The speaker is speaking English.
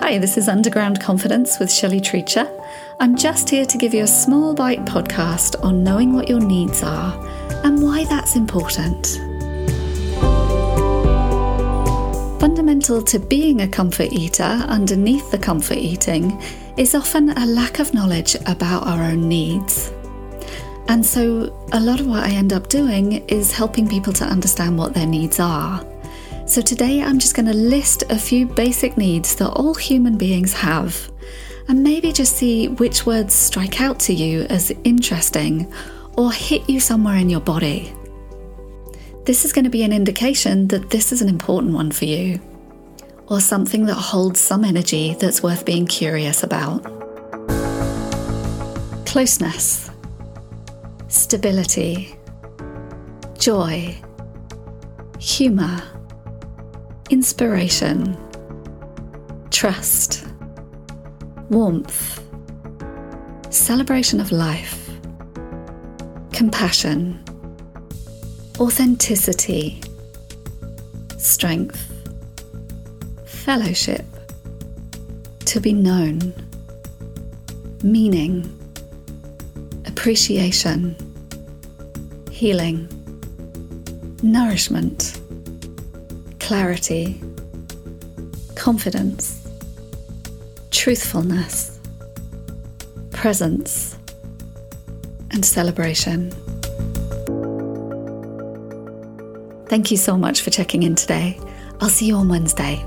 Hi, this is Underground Confidence with Shelley Treacher. I'm just here to give you a small bite podcast on knowing what your needs are and why that's important. Fundamental to being a comfort eater underneath the comfort eating is often a lack of knowledge about our own needs. And so, a lot of what I end up doing is helping people to understand what their needs are. So, today I'm just going to list a few basic needs that all human beings have, and maybe just see which words strike out to you as interesting or hit you somewhere in your body. This is going to be an indication that this is an important one for you, or something that holds some energy that's worth being curious about. Closeness stability, joy, humour, inspiration, trust, warmth, celebration of life, compassion, authenticity, strength, fellowship, to be known, meaning appreciation, healing, nourishment, clarity, confidence, truthfulness, presence, and celebration. Thank you so much for checking in today. I'll see you on Wednesday.